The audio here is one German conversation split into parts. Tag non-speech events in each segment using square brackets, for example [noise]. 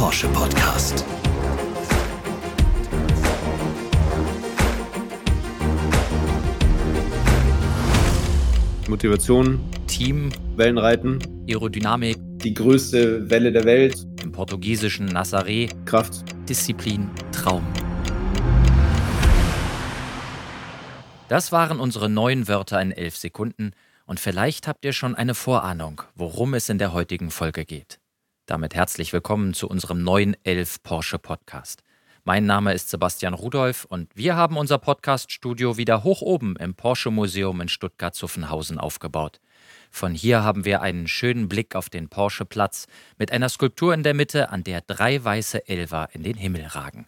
Porsche Podcast. Motivation, Team, Wellenreiten, Aerodynamik, die größte Welle der Welt, im portugiesischen Nazaré, Kraft. Disziplin, Traum. Das waren unsere neun Wörter in elf Sekunden und vielleicht habt ihr schon eine Vorahnung, worum es in der heutigen Folge geht. Damit herzlich willkommen zu unserem neuen Elf Porsche Podcast. Mein Name ist Sebastian Rudolph und wir haben unser Podcast-Studio wieder hoch oben im Porsche Museum in Stuttgart-Zuffenhausen aufgebaut. Von hier haben wir einen schönen Blick auf den Porsche-Platz mit einer Skulptur in der Mitte, an der drei weiße Elver in den Himmel ragen.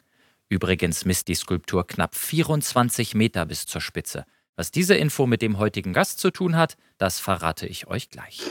Übrigens misst die Skulptur knapp 24 Meter bis zur Spitze. Was diese Info mit dem heutigen Gast zu tun hat, das verrate ich euch gleich.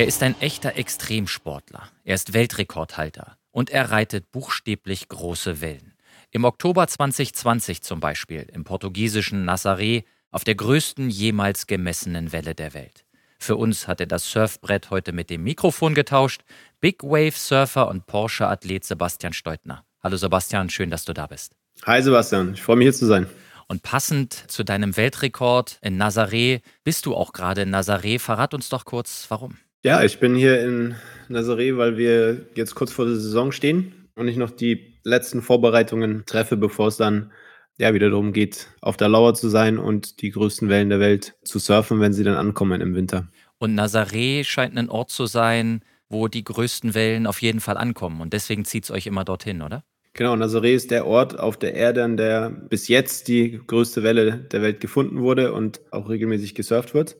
Er ist ein echter Extremsportler. Er ist Weltrekordhalter und er reitet buchstäblich große Wellen. Im Oktober 2020 zum Beispiel im portugiesischen Nazaré auf der größten jemals gemessenen Welle der Welt. Für uns hat er das Surfbrett heute mit dem Mikrofon getauscht. Big Wave Surfer und Porsche-Athlet Sebastian Steutner. Hallo Sebastian, schön, dass du da bist. Hi Sebastian, ich freue mich hier zu sein. Und passend zu deinem Weltrekord in Nazaré bist du auch gerade in Nazaré. Verrat uns doch kurz, warum. Ja, ich bin hier in Nazaré, weil wir jetzt kurz vor der Saison stehen und ich noch die letzten Vorbereitungen treffe, bevor es dann ja wieder darum geht, auf der Lauer zu sein und die größten Wellen der Welt zu surfen, wenn sie dann ankommen im Winter. Und Nazaré scheint ein Ort zu sein, wo die größten Wellen auf jeden Fall ankommen. Und deswegen zieht es euch immer dorthin, oder? Genau, Nazaré ist der Ort auf der Erde, an der bis jetzt die größte Welle der Welt gefunden wurde und auch regelmäßig gesurft wird.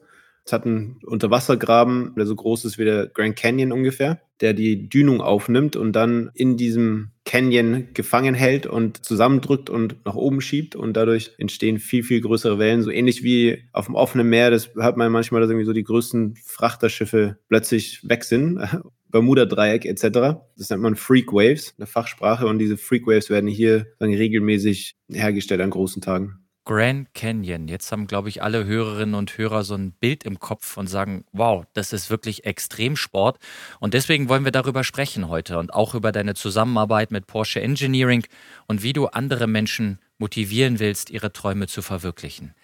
Es hat einen Unterwassergraben, der so groß ist wie der Grand Canyon ungefähr, der die Dünung aufnimmt und dann in diesem Canyon gefangen hält und zusammendrückt und nach oben schiebt und dadurch entstehen viel, viel größere Wellen. So ähnlich wie auf dem offenen Meer, das hört man manchmal, dass irgendwie so die größten Frachterschiffe plötzlich weg sind. [laughs] Bermuda-Dreieck etc. Das nennt man Freak Waves, eine Fachsprache und diese Freak Waves werden hier dann regelmäßig hergestellt an großen Tagen. Grand Canyon. Jetzt haben, glaube ich, alle Hörerinnen und Hörer so ein Bild im Kopf und sagen, wow, das ist wirklich Extremsport. Und deswegen wollen wir darüber sprechen heute und auch über deine Zusammenarbeit mit Porsche Engineering und wie du andere Menschen motivieren willst, ihre Träume zu verwirklichen.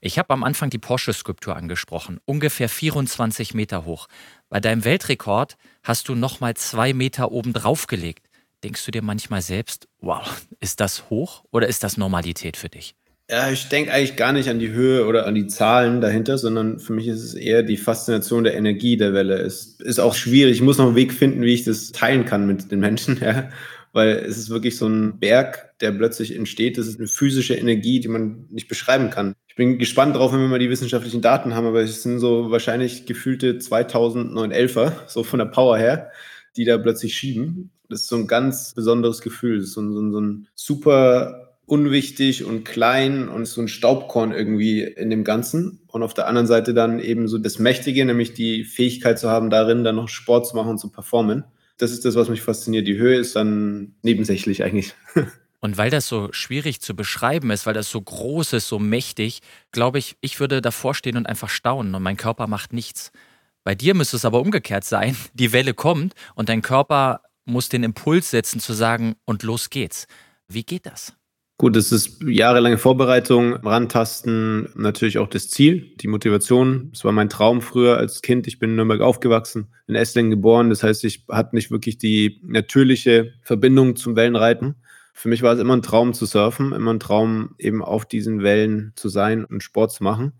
Ich habe am Anfang die Porsche-Skulptur angesprochen, ungefähr 24 Meter hoch. Bei deinem Weltrekord hast du nochmal zwei Meter oben drauf gelegt. Denkst du dir manchmal selbst, wow, ist das hoch oder ist das Normalität für dich? Ja, ich denke eigentlich gar nicht an die Höhe oder an die Zahlen dahinter, sondern für mich ist es eher die Faszination der Energie der Welle. Es ist auch schwierig. Ich muss noch einen Weg finden, wie ich das teilen kann mit den Menschen, [laughs] ja. Weil es ist wirklich so ein Berg, der plötzlich entsteht. Das ist eine physische Energie, die man nicht beschreiben kann. Ich bin gespannt drauf, wenn wir mal die wissenschaftlichen Daten haben, aber es sind so wahrscheinlich gefühlte 2011er, so von der Power her, die da plötzlich schieben. Das ist so ein ganz besonderes Gefühl. Das ist so ein, so ein super unwichtig und klein und so ein Staubkorn irgendwie in dem Ganzen. Und auf der anderen Seite dann eben so das Mächtige, nämlich die Fähigkeit zu haben, darin dann noch Sport zu machen und zu performen. Das ist das, was mich fasziniert. Die Höhe ist dann nebensächlich eigentlich. [laughs] Und weil das so schwierig zu beschreiben ist, weil das so groß ist, so mächtig, glaube ich, ich würde davor stehen und einfach staunen und mein Körper macht nichts. Bei dir müsste es aber umgekehrt sein. [laughs] Die Welle kommt und dein Körper muss den Impuls setzen zu sagen, und los geht's. Wie geht das? Gut, das ist jahrelange Vorbereitung, Rantasten, natürlich auch das Ziel, die Motivation. Das war mein Traum früher als Kind. Ich bin in Nürnberg aufgewachsen, in Esslingen geboren. Das heißt, ich hatte nicht wirklich die natürliche Verbindung zum Wellenreiten. Für mich war es immer ein Traum zu surfen, immer ein Traum eben auf diesen Wellen zu sein und Sport zu machen.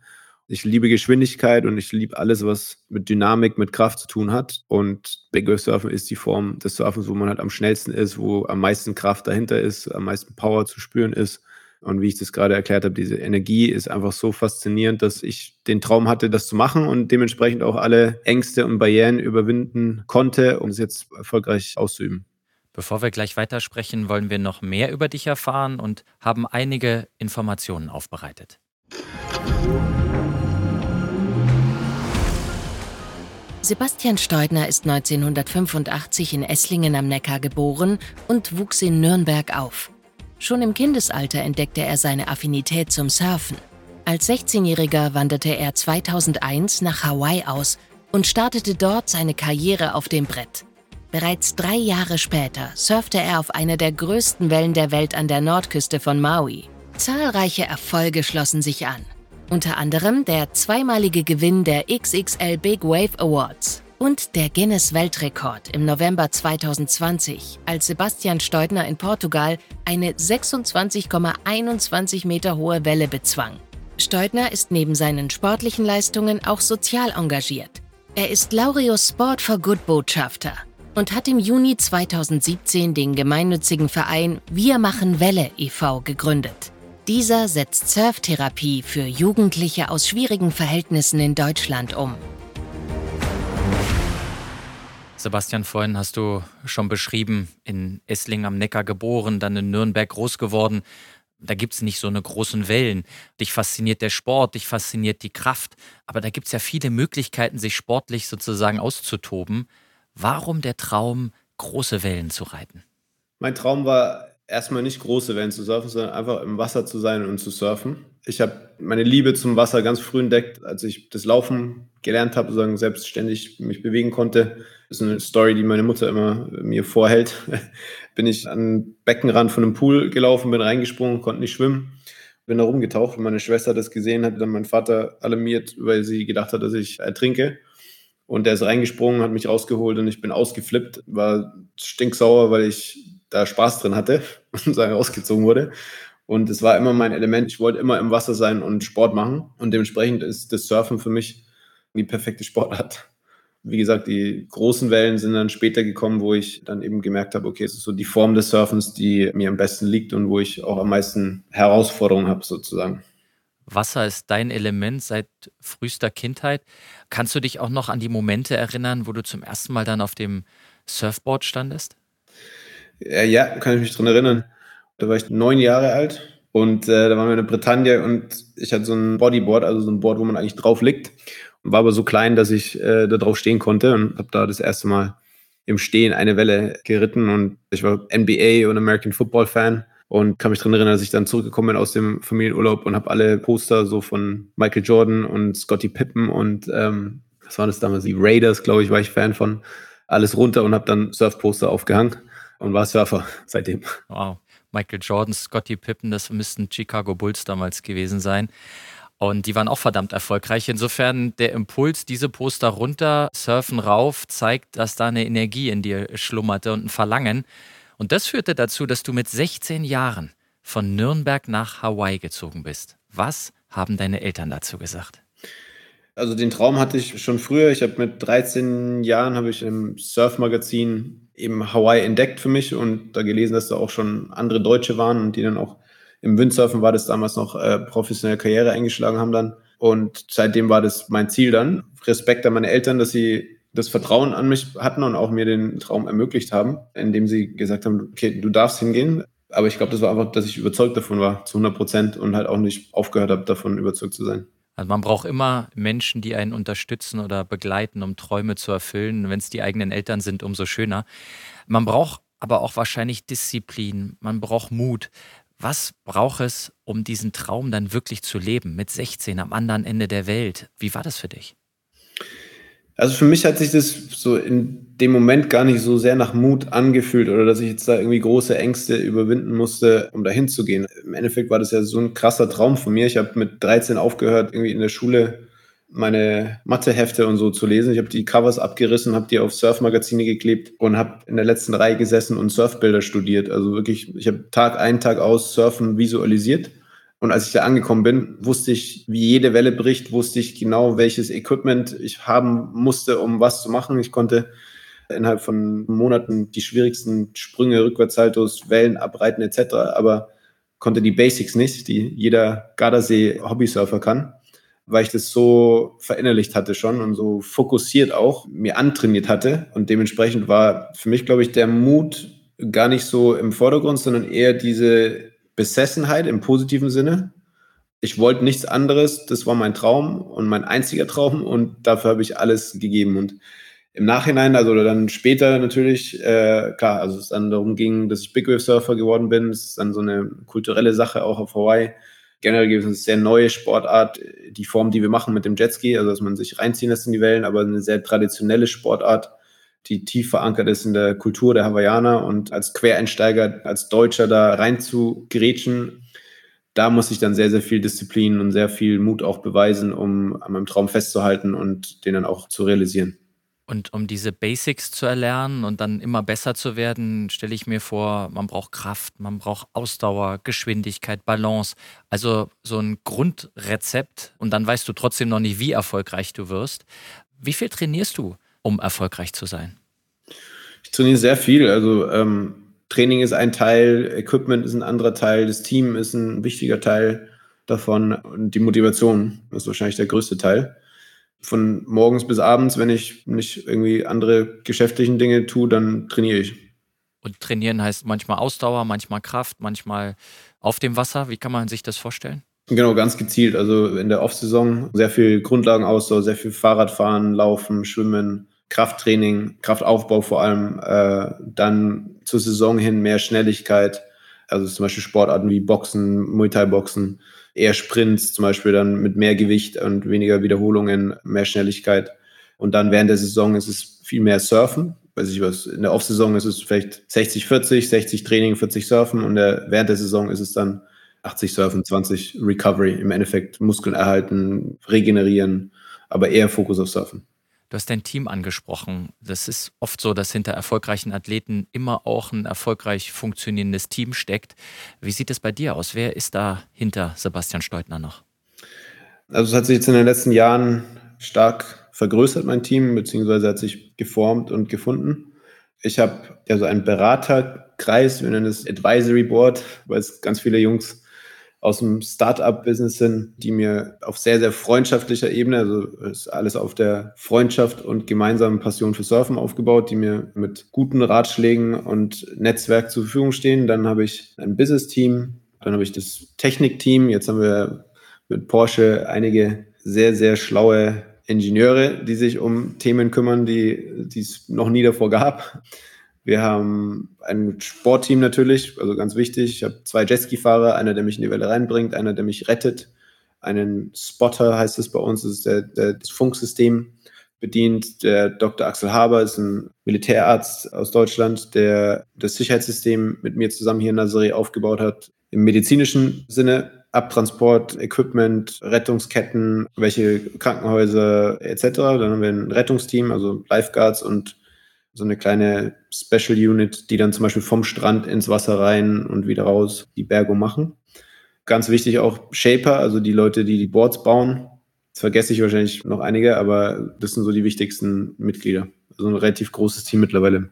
Ich liebe Geschwindigkeit und ich liebe alles, was mit Dynamik, mit Kraft zu tun hat. Und Big Wave Surfen ist die Form des Surfens, wo man halt am schnellsten ist, wo am meisten Kraft dahinter ist, am meisten Power zu spüren ist. Und wie ich das gerade erklärt habe, diese Energie ist einfach so faszinierend, dass ich den Traum hatte, das zu machen und dementsprechend auch alle Ängste und Barrieren überwinden konnte, um es jetzt erfolgreich auszuüben. Bevor wir gleich weitersprechen, wollen wir noch mehr über dich erfahren und haben einige Informationen aufbereitet. Sebastian Steudner ist 1985 in Esslingen am Neckar geboren und wuchs in Nürnberg auf. Schon im Kindesalter entdeckte er seine Affinität zum Surfen. Als 16-Jähriger wanderte er 2001 nach Hawaii aus und startete dort seine Karriere auf dem Brett. Bereits drei Jahre später surfte er auf einer der größten Wellen der Welt an der Nordküste von Maui. Zahlreiche Erfolge schlossen sich an. Unter anderem der zweimalige Gewinn der XXL Big Wave Awards und der Guinness Weltrekord im November 2020, als Sebastian Steudner in Portugal eine 26,21 Meter hohe Welle bezwang. Steudner ist neben seinen sportlichen Leistungen auch sozial engagiert. Er ist Laureus Sport for Good Botschafter und hat im Juni 2017 den gemeinnützigen Verein Wir machen Welle e.V. gegründet. Dieser setzt Surftherapie für Jugendliche aus schwierigen Verhältnissen in Deutschland um. Sebastian, vorhin hast du schon beschrieben, in Esslingen am Neckar geboren, dann in Nürnberg groß geworden. Da gibt es nicht so eine großen Wellen. Dich fasziniert der Sport, dich fasziniert die Kraft. Aber da gibt es ja viele Möglichkeiten, sich sportlich sozusagen auszutoben. Warum der Traum, große Wellen zu reiten? Mein Traum war erstmal nicht große Wellen zu surfen, sondern einfach im Wasser zu sein und zu surfen. Ich habe meine Liebe zum Wasser ganz früh entdeckt, als ich das Laufen gelernt habe, sozusagen selbstständig mich bewegen konnte. Das ist eine Story, die meine Mutter immer mir vorhält. [laughs] bin ich an den Beckenrand von einem Pool gelaufen, bin reingesprungen, konnte nicht schwimmen, bin da rumgetaucht meine Schwester das gesehen hat, dann mein Vater alarmiert, weil sie gedacht hat, dass ich ertrinke. Und der ist reingesprungen, hat mich rausgeholt und ich bin ausgeflippt, war stinksauer, weil ich da Spaß drin hatte [laughs] und sagen rausgezogen wurde. Und es war immer mein Element. Ich wollte immer im Wasser sein und Sport machen. Und dementsprechend ist das Surfen für mich die perfekte Sportart. Wie gesagt, die großen Wellen sind dann später gekommen, wo ich dann eben gemerkt habe, okay, es ist so die Form des Surfens, die mir am besten liegt und wo ich auch am meisten Herausforderungen habe, sozusagen. Wasser ist dein Element seit frühester Kindheit. Kannst du dich auch noch an die Momente erinnern, wo du zum ersten Mal dann auf dem Surfboard standest? Ja, ja kann ich mich dran erinnern. Da war ich neun Jahre alt und äh, da waren wir in der Bretagne und ich hatte so ein Bodyboard, also so ein Board, wo man eigentlich drauf liegt. War aber so klein, dass ich äh, da drauf stehen konnte und habe da das erste Mal im Stehen eine Welle geritten und ich war NBA und American Football Fan und kann mich daran erinnern, dass ich dann zurückgekommen bin aus dem Familienurlaub und habe alle Poster so von Michael Jordan und Scotty Pippen und ähm, was waren das damals? Die Raiders, glaube ich, war ich Fan von. Alles runter und habe dann Surfposter aufgehangen und war Surfer seitdem. Wow. Michael Jordan, Scotty Pippen, das müssten Chicago Bulls damals gewesen sein. Und die waren auch verdammt erfolgreich. Insofern der Impuls, diese Poster runter, surfen rauf, zeigt, dass da eine Energie in dir schlummerte und ein Verlangen. Und das führte dazu, dass du mit 16 Jahren von Nürnberg nach Hawaii gezogen bist. Was haben deine Eltern dazu gesagt? Also den Traum hatte ich schon früher. Ich habe mit 13 Jahren habe ich im Surfmagazin eben Hawaii entdeckt für mich und da gelesen, dass da auch schon andere Deutsche waren und die dann auch im Windsurfen war das damals noch äh, professionelle Karriere eingeschlagen haben dann. Und seitdem war das mein Ziel dann. Respekt an meine Eltern, dass sie das Vertrauen an mich hatten und auch mir den Traum ermöglicht haben, indem sie gesagt haben, okay, du darfst hingehen. Aber ich glaube, das war einfach, dass ich überzeugt davon war, zu 100 Prozent und halt auch nicht aufgehört habe, davon überzeugt zu sein. Also man braucht immer Menschen, die einen unterstützen oder begleiten, um Träume zu erfüllen. Wenn es die eigenen Eltern sind, umso schöner. Man braucht aber auch wahrscheinlich Disziplin, man braucht Mut. Was braucht es, um diesen Traum dann wirklich zu leben, mit 16 am anderen Ende der Welt? Wie war das für dich? Also für mich hat sich das so in dem Moment gar nicht so sehr nach Mut angefühlt oder dass ich jetzt da irgendwie große Ängste überwinden musste, um dahin zu gehen. Im Endeffekt war das ja so ein krasser Traum von mir. Ich habe mit 13 aufgehört, irgendwie in der Schule meine Mathehefte und so zu lesen. Ich habe die Covers abgerissen, habe die auf Surfmagazine geklebt und habe in der letzten Reihe gesessen und Surfbilder studiert. Also wirklich, ich habe Tag ein, Tag aus Surfen visualisiert und als ich da angekommen bin, wusste ich, wie jede Welle bricht, wusste ich genau, welches Equipment ich haben musste, um was zu machen. Ich konnte innerhalb von Monaten die schwierigsten Sprünge, Rückwärtssaltos, Wellen abreiten etc., aber konnte die Basics nicht, die jeder Gardasee-Hobbysurfer kann, weil ich das so verinnerlicht hatte schon und so fokussiert auch mir antrainiert hatte. Und dementsprechend war für mich, glaube ich, der Mut gar nicht so im Vordergrund, sondern eher diese Besessenheit im positiven Sinne. Ich wollte nichts anderes, das war mein Traum und mein einziger Traum und dafür habe ich alles gegeben. Und im Nachhinein, also dann später natürlich, äh, klar, also es dann darum ging, dass ich Big Wave Surfer geworden bin, das ist dann so eine kulturelle Sache auch auf Hawaii. generell gibt es eine sehr neue Sportart, die Form, die wir machen mit dem Jetski, also dass man sich reinziehen lässt in die Wellen, aber eine sehr traditionelle Sportart, die tief verankert ist in der Kultur der Hawaiianer und als Quereinsteiger, als Deutscher da rein zu grätschen, da muss ich dann sehr, sehr viel Disziplin und sehr viel Mut auch beweisen, um an meinem Traum festzuhalten und den dann auch zu realisieren. Und um diese Basics zu erlernen und dann immer besser zu werden, stelle ich mir vor, man braucht Kraft, man braucht Ausdauer, Geschwindigkeit, Balance. Also so ein Grundrezept und dann weißt du trotzdem noch nicht, wie erfolgreich du wirst. Wie viel trainierst du, um erfolgreich zu sein? Ich trainiere sehr viel. Also ähm, Training ist ein Teil, Equipment ist ein anderer Teil, das Team ist ein wichtiger Teil davon und die Motivation ist wahrscheinlich der größte Teil von morgens bis abends, wenn ich nicht irgendwie andere geschäftlichen Dinge tue, dann trainiere ich. Und trainieren heißt manchmal Ausdauer, manchmal Kraft, manchmal auf dem Wasser. Wie kann man sich das vorstellen? Genau, ganz gezielt. Also in der Off-Saison sehr viel Grundlagenausdauer, sehr viel Fahrradfahren, Laufen, Schwimmen, Krafttraining, Kraftaufbau vor allem. Äh, dann zur Saison hin mehr Schnelligkeit. Also zum Beispiel Sportarten wie Boxen, Muay Thai-Boxen eher Sprints, zum Beispiel dann mit mehr Gewicht und weniger Wiederholungen, mehr Schnelligkeit. Und dann während der Saison ist es viel mehr Surfen. Weiß ich was, in der Off-Saison ist es vielleicht 60, 40, 60 Training, 40 Surfen und der, während der Saison ist es dann 80 Surfen, 20 Recovery. Im Endeffekt Muskeln erhalten, regenerieren, aber eher Fokus auf Surfen. Du hast dein Team angesprochen. Das ist oft so, dass hinter erfolgreichen Athleten immer auch ein erfolgreich funktionierendes Team steckt. Wie sieht es bei dir aus? Wer ist da hinter Sebastian Steutner noch? Also es hat sich jetzt in den letzten Jahren stark vergrößert, mein Team, beziehungsweise hat sich geformt und gefunden. Ich habe ja so einen Beraterkreis, wir nennen es Advisory Board, weil es ganz viele Jungs aus dem Startup-Business sind, die mir auf sehr, sehr freundschaftlicher Ebene, also ist alles auf der Freundschaft und gemeinsamen Passion für Surfen aufgebaut, die mir mit guten Ratschlägen und Netzwerk zur Verfügung stehen. Dann habe ich ein Business-Team, dann habe ich das Technik-Team. Jetzt haben wir mit Porsche einige sehr, sehr schlaue Ingenieure, die sich um Themen kümmern, die, es noch nie davor gab. Wir haben ein Sportteam natürlich, also ganz wichtig. Ich habe zwei Jetski-Fahrer, einer, der mich in die Welle reinbringt, einer, der mich rettet. Einen Spotter heißt es bei uns, das ist der, der, das Funksystem bedient. Der Dr. Axel Haber ist ein Militärarzt aus Deutschland, der das Sicherheitssystem mit mir zusammen hier in Nazaré aufgebaut hat. Im medizinischen Sinne Abtransport, Equipment, Rettungsketten, welche Krankenhäuser etc. Dann haben wir ein Rettungsteam, also Lifeguards und so eine kleine Special Unit, die dann zum Beispiel vom Strand ins Wasser rein und wieder raus die Bergung machen. Ganz wichtig auch Shaper, also die Leute, die die Boards bauen. Das vergesse ich wahrscheinlich noch einige, aber das sind so die wichtigsten Mitglieder. Also ein relativ großes Team mittlerweile.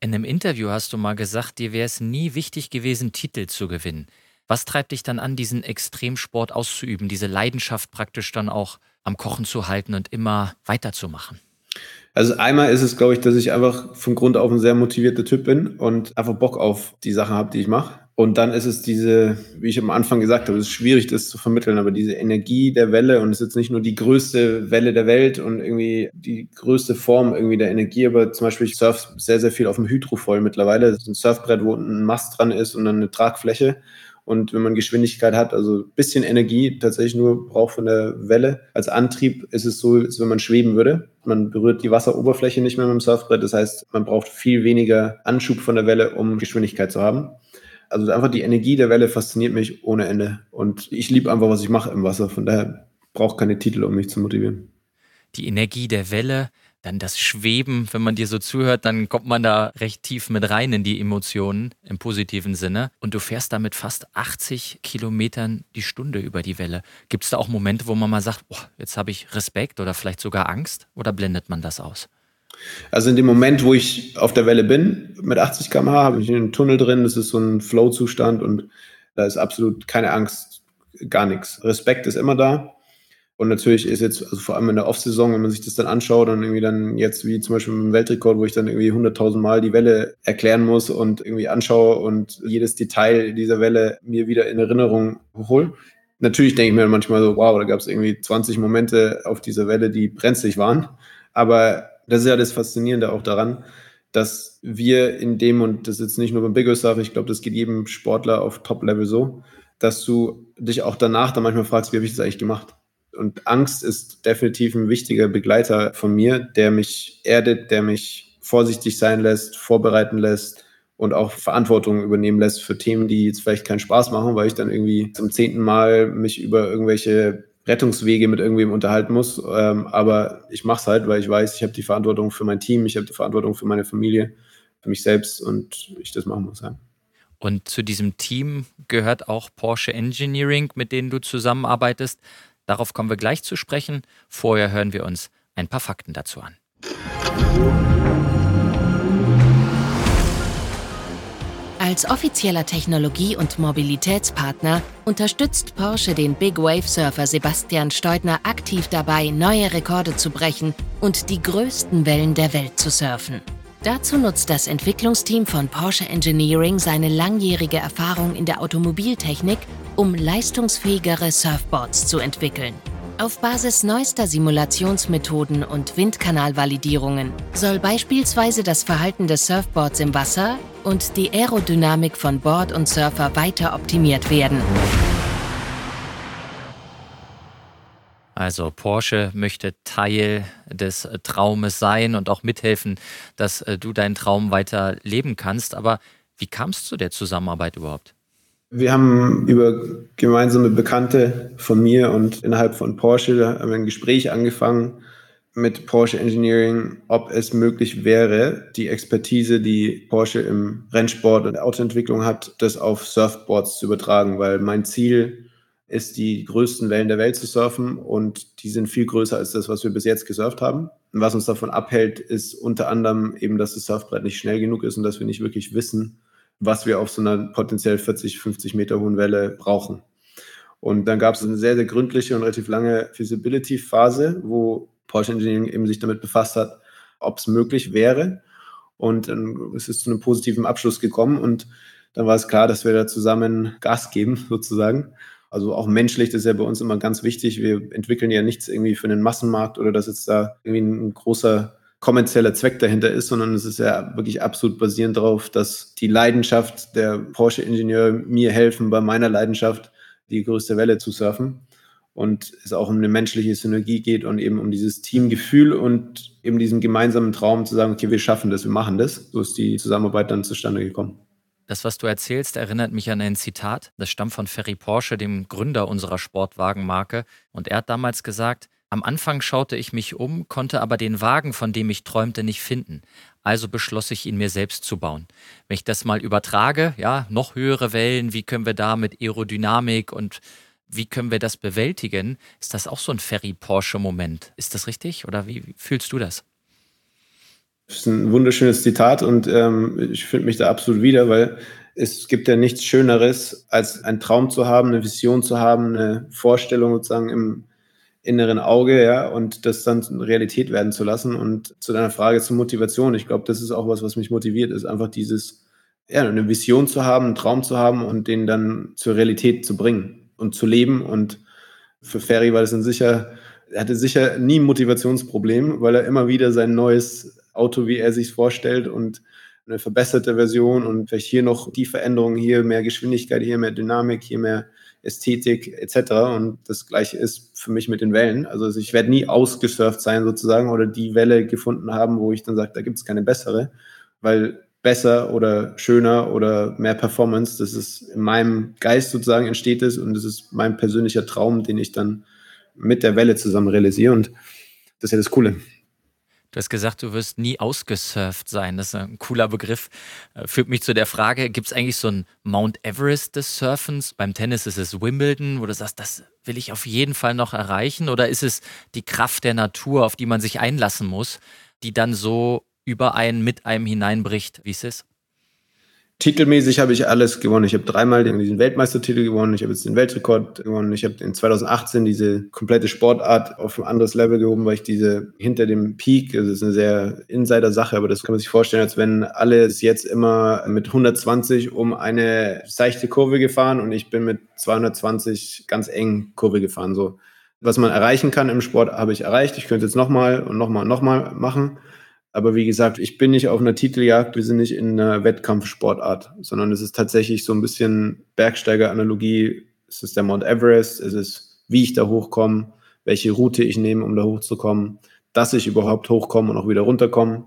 In einem Interview hast du mal gesagt, dir wäre es nie wichtig gewesen, Titel zu gewinnen. Was treibt dich dann an, diesen Extremsport auszuüben, diese Leidenschaft praktisch dann auch am Kochen zu halten und immer weiterzumachen? Also einmal ist es, glaube ich, dass ich einfach von Grund auf ein sehr motivierter Typ bin und einfach Bock auf die Sachen habe, die ich mache. Und dann ist es diese, wie ich am Anfang gesagt habe, es ist schwierig, das zu vermitteln, aber diese Energie der Welle und es ist jetzt nicht nur die größte Welle der Welt und irgendwie die größte Form irgendwie der Energie, aber zum Beispiel ich surfe sehr, sehr viel auf dem Hydrofoil mittlerweile. Das ist ein Surfbrett, wo ein Mast dran ist und dann eine Tragfläche. Und wenn man Geschwindigkeit hat, also ein bisschen Energie tatsächlich nur braucht von der Welle als Antrieb, ist es so, als wenn man schweben würde. Man berührt die Wasseroberfläche nicht mehr mit dem Surfbrett. Das heißt, man braucht viel weniger Anschub von der Welle, um Geschwindigkeit zu haben. Also einfach die Energie der Welle fasziniert mich ohne Ende. Und ich liebe einfach, was ich mache im Wasser. Von daher brauche keine Titel, um mich zu motivieren. Die Energie der Welle, dann das Schweben, wenn man dir so zuhört, dann kommt man da recht tief mit rein in die Emotionen im positiven Sinne. Und du fährst da mit fast 80 Kilometern die Stunde über die Welle. Gibt es da auch Momente, wo man mal sagt, oh, jetzt habe ich Respekt oder vielleicht sogar Angst? Oder blendet man das aus? Also in dem Moment, wo ich auf der Welle bin, mit 80 km/h, habe ich in einem Tunnel drin, das ist so ein Flow-Zustand und da ist absolut keine Angst, gar nichts. Respekt ist immer da. Und natürlich ist jetzt, also vor allem in der Off-Saison, wenn man sich das dann anschaut und irgendwie dann jetzt wie zum Beispiel mit dem Weltrekord, wo ich dann irgendwie 100.000 Mal die Welle erklären muss und irgendwie anschaue und jedes Detail dieser Welle mir wieder in Erinnerung hole. Natürlich denke ich mir manchmal so, wow, da gab es irgendwie 20 Momente auf dieser Welle, die brenzlig waren. Aber das ist ja das Faszinierende auch daran, dass wir in dem, und das ist jetzt nicht nur beim Big Stuff, ich glaube, das geht jedem Sportler auf Top-Level so, dass du dich auch danach dann manchmal fragst, wie habe ich das eigentlich gemacht? Und Angst ist definitiv ein wichtiger Begleiter von mir, der mich erdet, der mich vorsichtig sein lässt, vorbereiten lässt und auch Verantwortung übernehmen lässt für Themen, die jetzt vielleicht keinen Spaß machen, weil ich dann irgendwie zum zehnten Mal mich über irgendwelche Rettungswege mit irgendwem unterhalten muss. Ähm, aber ich mache es halt, weil ich weiß, ich habe die Verantwortung für mein Team, ich habe die Verantwortung für meine Familie, für mich selbst und ich das machen muss. Ja. Und zu diesem Team gehört auch Porsche Engineering, mit denen du zusammenarbeitest. Darauf kommen wir gleich zu sprechen. Vorher hören wir uns ein paar Fakten dazu an. Als offizieller Technologie- und Mobilitätspartner unterstützt Porsche den Big Wave Surfer Sebastian Steudner aktiv dabei, neue Rekorde zu brechen und die größten Wellen der Welt zu surfen. Dazu nutzt das Entwicklungsteam von Porsche Engineering seine langjährige Erfahrung in der Automobiltechnik, um leistungsfähigere Surfboards zu entwickeln. Auf Basis neuester Simulationsmethoden und Windkanalvalidierungen soll beispielsweise das Verhalten des Surfboards im Wasser und die Aerodynamik von Board und Surfer weiter optimiert werden. Also Porsche möchte Teil des Traumes sein und auch mithelfen, dass äh, du deinen Traum weiter leben kannst. Aber wie kam es zu der Zusammenarbeit überhaupt? Wir haben über gemeinsame Bekannte von mir und innerhalb von Porsche ein Gespräch angefangen mit Porsche Engineering, ob es möglich wäre, die Expertise, die Porsche im Rennsport und Autoentwicklung hat, das auf Surfboards zu übertragen, weil mein Ziel ist, die größten Wellen der Welt zu surfen und die sind viel größer als das, was wir bis jetzt gesurft haben. Und was uns davon abhält, ist unter anderem eben, dass das Surfbrett nicht schnell genug ist und dass wir nicht wirklich wissen, was wir auf so einer potenziell 40, 50 Meter hohen Welle brauchen. Und dann gab es eine sehr, sehr gründliche und relativ lange Feasibility-Phase, wo Porsche Engineering eben sich damit befasst hat, ob es möglich wäre. Und ist es zu einem positiven Abschluss gekommen und dann war es klar, dass wir da zusammen Gas geben, [laughs] sozusagen. Also auch menschlich, das ist ja bei uns immer ganz wichtig. Wir entwickeln ja nichts irgendwie für einen Massenmarkt oder dass jetzt da irgendwie ein großer kommerzieller Zweck dahinter ist, sondern es ist ja wirklich absolut basierend darauf, dass die Leidenschaft der Porsche-Ingenieur mir helfen, bei meiner Leidenschaft die größte Welle zu surfen. Und es auch um eine menschliche Synergie geht und eben um dieses Teamgefühl und eben diesen gemeinsamen Traum zu sagen, okay, wir schaffen das, wir machen das. So ist die Zusammenarbeit dann zustande gekommen. Das, was du erzählst, erinnert mich an ein Zitat. Das stammt von Ferry Porsche, dem Gründer unserer Sportwagenmarke. Und er hat damals gesagt, am Anfang schaute ich mich um, konnte aber den Wagen, von dem ich träumte, nicht finden. Also beschloss ich, ihn mir selbst zu bauen. Wenn ich das mal übertrage, ja, noch höhere Wellen, wie können wir da mit Aerodynamik und wie können wir das bewältigen? Ist das auch so ein Ferry-Porsche-Moment? Ist das richtig oder wie fühlst du das? Das ist ein wunderschönes Zitat und ähm, ich finde mich da absolut wieder, weil es gibt ja nichts Schöneres, als einen Traum zu haben, eine Vision zu haben, eine Vorstellung sozusagen im inneren Auge, ja, und das dann Realität werden zu lassen. Und zu deiner Frage zur Motivation, ich glaube, das ist auch was, was mich motiviert, ist einfach dieses, ja, eine Vision zu haben, einen Traum zu haben und den dann zur Realität zu bringen und zu leben. Und für Ferry war das dann sicher, er hatte sicher nie ein Motivationsproblem, weil er immer wieder sein neues Auto, wie er sich vorstellt und eine verbesserte Version und vielleicht hier noch die Veränderungen, hier mehr Geschwindigkeit, hier mehr Dynamik, hier mehr Ästhetik etc. Und das gleiche ist für mich mit den Wellen. Also ich werde nie ausgesurft sein sozusagen oder die Welle gefunden haben, wo ich dann sage, da gibt es keine bessere, weil besser oder schöner oder mehr Performance, das ist in meinem Geist sozusagen entsteht es und das ist mein persönlicher Traum, den ich dann mit der Welle zusammen realisiere und das ist ja das Coole. Du hast gesagt, du wirst nie ausgesurft sein. Das ist ein cooler Begriff. Äh, führt mich zu der Frage, gibt es eigentlich so ein Mount Everest des Surfens? Beim Tennis ist es Wimbledon, wo du sagst, das will ich auf jeden Fall noch erreichen. Oder ist es die Kraft der Natur, auf die man sich einlassen muss, die dann so über einen, mit einem hineinbricht, wie es ist? Titelmäßig habe ich alles gewonnen. Ich habe dreimal diesen Weltmeistertitel gewonnen. Ich habe jetzt den Weltrekord gewonnen. Ich habe in 2018 diese komplette Sportart auf ein anderes Level gehoben, weil ich diese hinter dem Peak, das ist eine sehr Insider-Sache, aber das kann man sich vorstellen, als wenn alle es jetzt immer mit 120 um eine seichte Kurve gefahren und ich bin mit 220 ganz eng Kurve gefahren. So, was man erreichen kann im Sport, habe ich erreicht. Ich könnte jetzt nochmal und nochmal und nochmal machen. Aber wie gesagt, ich bin nicht auf einer Titeljagd, wir sind nicht in einer Wettkampfsportart, sondern es ist tatsächlich so ein bisschen Bergsteiger-Analogie. Ist es der Mount Everest? Ist es, wie ich da hochkomme? Welche Route ich nehme, um da hochzukommen? Dass ich überhaupt hochkomme und auch wieder runterkomme?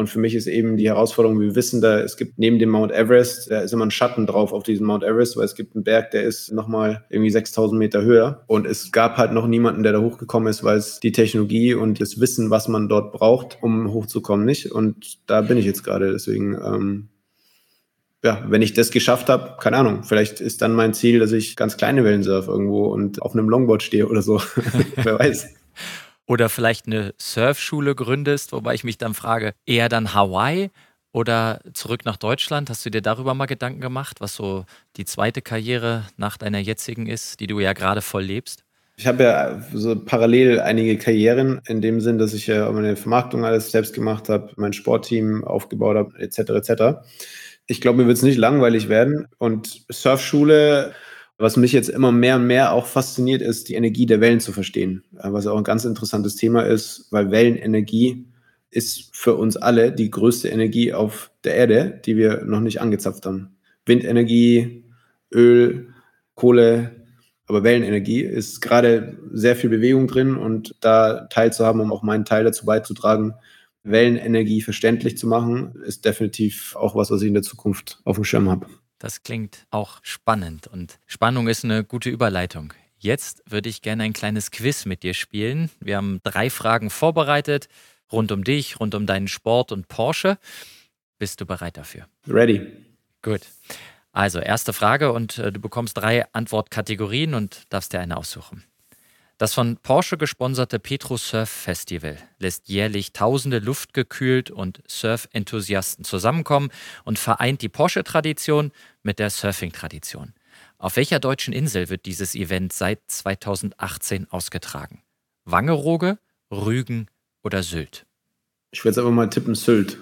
Und für mich ist eben die Herausforderung, wir wissen da, es gibt neben dem Mount Everest, da ist immer ein Schatten drauf auf diesem Mount Everest, weil es gibt einen Berg, der ist nochmal irgendwie 6000 Meter höher. Und es gab halt noch niemanden, der da hochgekommen ist, weil es die Technologie und das Wissen, was man dort braucht, um hochzukommen, nicht. Und da bin ich jetzt gerade. Deswegen, ähm, ja, wenn ich das geschafft habe, keine Ahnung, vielleicht ist dann mein Ziel, dass ich ganz kleine Wellen surfe irgendwo und auf einem Longboard stehe oder so. [laughs] Wer weiß. [laughs] Oder vielleicht eine Surfschule gründest, wobei ich mich dann frage, eher dann Hawaii oder zurück nach Deutschland? Hast du dir darüber mal Gedanken gemacht, was so die zweite Karriere nach deiner jetzigen ist, die du ja gerade voll lebst? Ich habe ja so parallel einige Karrieren in dem Sinn, dass ich ja meine Vermarktung alles selbst gemacht habe, mein Sportteam aufgebaut habe, etc. etc. Ich glaube, mir wird es nicht langweilig werden. Und Surfschule was mich jetzt immer mehr und mehr auch fasziniert, ist die Energie der Wellen zu verstehen, äh, was auch ein ganz interessantes Thema ist, weil Wellenenergie ist für uns alle die größte Energie auf der Erde, die wir noch nicht angezapft haben. Windenergie, Öl, Kohle, aber Wellenenergie ist gerade sehr viel Bewegung drin und da teilzuhaben, um auch meinen Teil dazu beizutragen, Wellenenergie verständlich zu machen, ist definitiv auch was, was ich in der Zukunft auf dem Schirm habe. Das klingt auch spannend und Spannung ist eine gute Überleitung. Jetzt würde ich gerne ein kleines Quiz mit dir spielen. Wir haben drei Fragen vorbereitet, rund um dich, rund um deinen Sport und Porsche. Bist du bereit dafür? Ready. Gut. Also, erste Frage und äh, du bekommst drei Antwortkategorien und darfst dir eine aussuchen. Das von Porsche gesponserte Petro Surf Festival lässt jährlich tausende luftgekühlt und Surf-Enthusiasten zusammenkommen und vereint die Porsche-Tradition mit der Surfing-Tradition. Auf welcher deutschen Insel wird dieses Event seit 2018 ausgetragen? Wangerooge, Rügen oder Sylt? Ich würde jetzt aber mal tippen Sylt.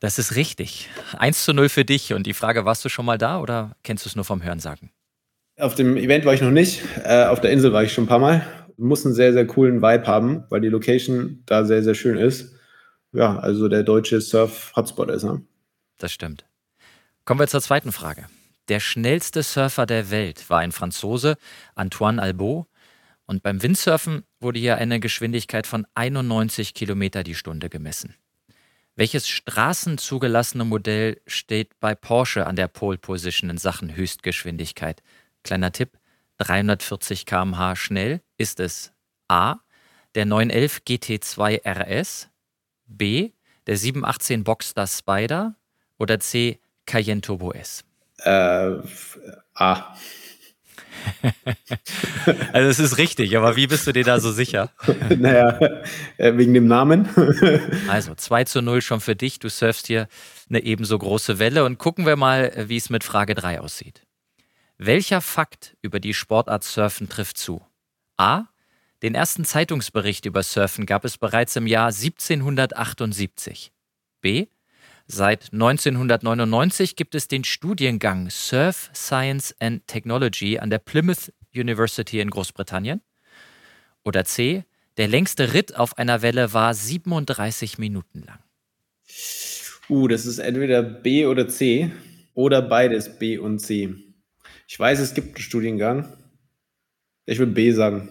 Das ist richtig. 1 zu 0 für dich. Und die Frage, warst du schon mal da oder kennst du es nur vom Hörensagen? Auf dem Event war ich noch nicht. Äh, auf der Insel war ich schon ein paar Mal. Muss einen sehr, sehr coolen Vibe haben, weil die Location da sehr, sehr schön ist. Ja, also der deutsche Surf-Hotspot ist. Ne? Das stimmt. Kommen wir zur zweiten Frage. Der schnellste Surfer der Welt war ein Franzose, Antoine Albo. Und beim Windsurfen wurde hier eine Geschwindigkeit von 91 Kilometer die Stunde gemessen. Welches straßenzugelassene Modell steht bei Porsche an der Pole Position in Sachen Höchstgeschwindigkeit? Kleiner Tipp, 340 km/h schnell ist es A, der 911 GT2 RS, B, der 718 Boxster Spider oder C, Cayenne Turbo S? Äh, A. [laughs] also es ist richtig, aber wie bist du dir da so sicher? [laughs] naja, äh, wegen dem Namen. [laughs] also 2 zu 0 schon für dich. Du surfst hier eine ebenso große Welle und gucken wir mal, wie es mit Frage 3 aussieht. Welcher Fakt über die Sportart Surfen trifft zu? A. Den ersten Zeitungsbericht über Surfen gab es bereits im Jahr 1778. B. Seit 1999 gibt es den Studiengang Surf Science and Technology an der Plymouth University in Großbritannien. Oder C. Der längste Ritt auf einer Welle war 37 Minuten lang. Uh, das ist entweder B oder C oder beides B und C. Ich weiß, es gibt einen Studiengang. Ich würde B sagen.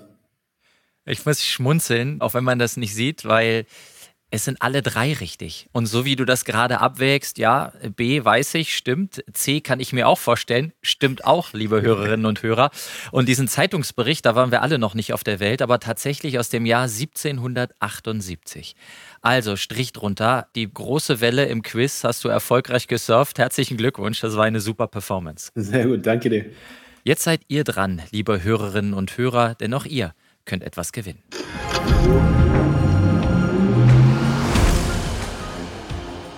Ich muss schmunzeln, auch wenn man das nicht sieht, weil es sind alle drei richtig. Und so wie du das gerade abwägst, ja, B weiß ich, stimmt. C kann ich mir auch vorstellen, stimmt auch, liebe Hörerinnen und Hörer. Und diesen Zeitungsbericht, da waren wir alle noch nicht auf der Welt, aber tatsächlich aus dem Jahr 1778. Also Strich drunter, die große Welle im Quiz hast du erfolgreich gesurft. Herzlichen Glückwunsch, das war eine super Performance. Sehr gut, danke dir. Jetzt seid ihr dran, liebe Hörerinnen und Hörer, denn auch ihr könnt etwas gewinnen.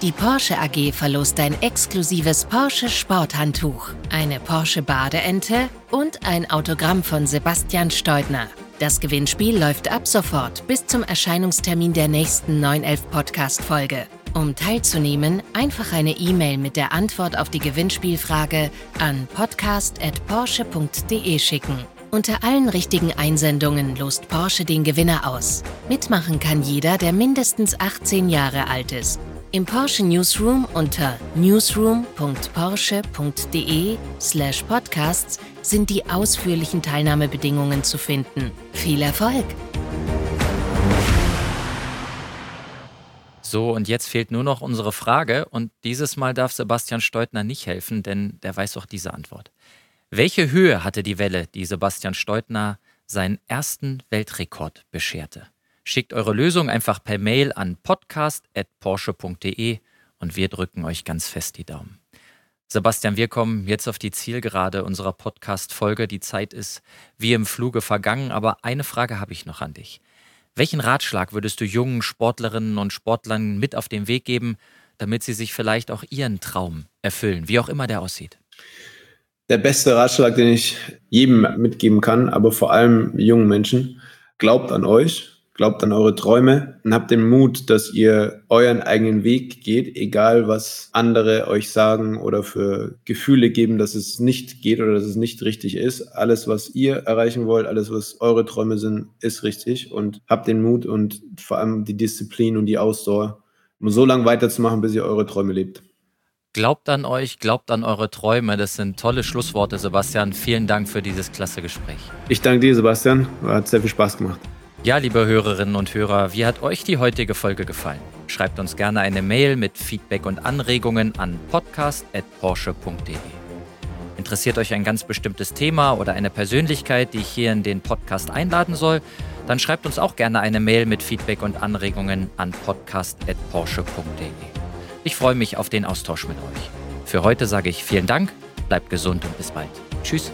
Die Porsche AG verlost ein exklusives Porsche Sporthandtuch, eine Porsche Badeente und ein Autogramm von Sebastian Steudner. Das Gewinnspiel läuft ab sofort bis zum Erscheinungstermin der nächsten 911 Podcast-Folge. Um teilzunehmen, einfach eine E-Mail mit der Antwort auf die Gewinnspielfrage an podcast.porsche.de schicken. Unter allen richtigen Einsendungen lost Porsche den Gewinner aus. Mitmachen kann jeder, der mindestens 18 Jahre alt ist. Im Porsche Newsroom unter newsroom.porsche.de/slash podcasts sind die ausführlichen Teilnahmebedingungen zu finden. Viel Erfolg! So, und jetzt fehlt nur noch unsere Frage und dieses Mal darf Sebastian Steutner nicht helfen, denn der weiß auch diese Antwort. Welche Höhe hatte die Welle, die Sebastian Steutner seinen ersten Weltrekord bescherte? Schickt eure Lösung einfach per Mail an podcast.porsche.de und wir drücken euch ganz fest die Daumen. Sebastian, wir kommen jetzt auf die Zielgerade unserer Podcast-Folge. Die Zeit ist wie im Fluge vergangen, aber eine Frage habe ich noch an dich. Welchen Ratschlag würdest du jungen Sportlerinnen und Sportlern mit auf den Weg geben, damit sie sich vielleicht auch ihren Traum erfüllen, wie auch immer der aussieht? Der beste Ratschlag, den ich jedem mitgeben kann, aber vor allem jungen Menschen, glaubt an euch, Glaubt an eure Träume und habt den Mut, dass ihr euren eigenen Weg geht, egal was andere euch sagen oder für Gefühle geben, dass es nicht geht oder dass es nicht richtig ist. Alles, was ihr erreichen wollt, alles, was eure Träume sind, ist richtig und habt den Mut und vor allem die Disziplin und die Ausdauer, um so lange weiterzumachen, bis ihr eure Träume lebt. Glaubt an euch, glaubt an eure Träume. Das sind tolle Schlussworte, Sebastian. Vielen Dank für dieses klasse Gespräch. Ich danke dir, Sebastian. Hat sehr viel Spaß gemacht. Ja, liebe Hörerinnen und Hörer, wie hat euch die heutige Folge gefallen? Schreibt uns gerne eine Mail mit Feedback und Anregungen an podcast.porsche.de. Interessiert euch ein ganz bestimmtes Thema oder eine Persönlichkeit, die ich hier in den Podcast einladen soll? Dann schreibt uns auch gerne eine Mail mit Feedback und Anregungen an podcast.porsche.de. Ich freue mich auf den Austausch mit euch. Für heute sage ich vielen Dank, bleibt gesund und bis bald. Tschüss.